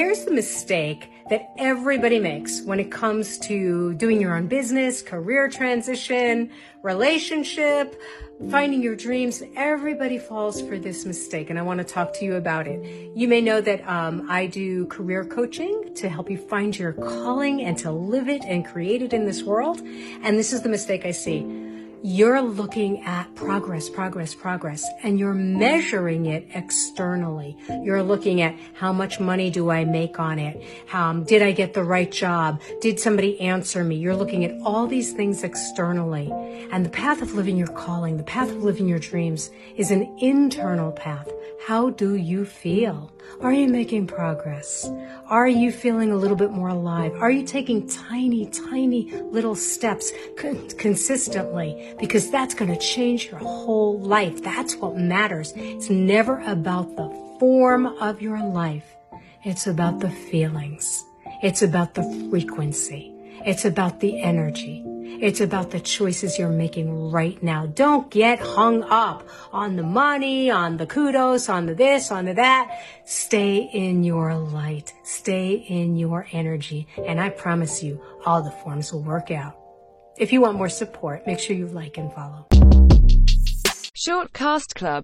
Here's the mistake that everybody makes when it comes to doing your own business, career transition, relationship, finding your dreams. Everybody falls for this mistake, and I want to talk to you about it. You may know that um, I do career coaching to help you find your calling and to live it and create it in this world. And this is the mistake I see you're looking at progress, progress, progress, and you're measuring it externally. You're looking at how much money do I make on it? Um, did I get the right job? Did somebody answer me? You're looking at all these things externally. And the path of living your calling, the path of living your dreams is an internal path. How do you feel? Are you making progress? Are you feeling a little bit more alive? Are you taking tiny, tiny little steps consistently? Because that's going to change your whole life. That's what matters. It's never about the form of your life. It's about the feelings. It's about the frequency. It's about the energy. It's about the choices you're making right now. Don't get hung up on the money, on the kudos, on the this, on the that. Stay in your light. Stay in your energy. And I promise you, all the forms will work out. If you want more support, make sure you like and follow. Shortcast Club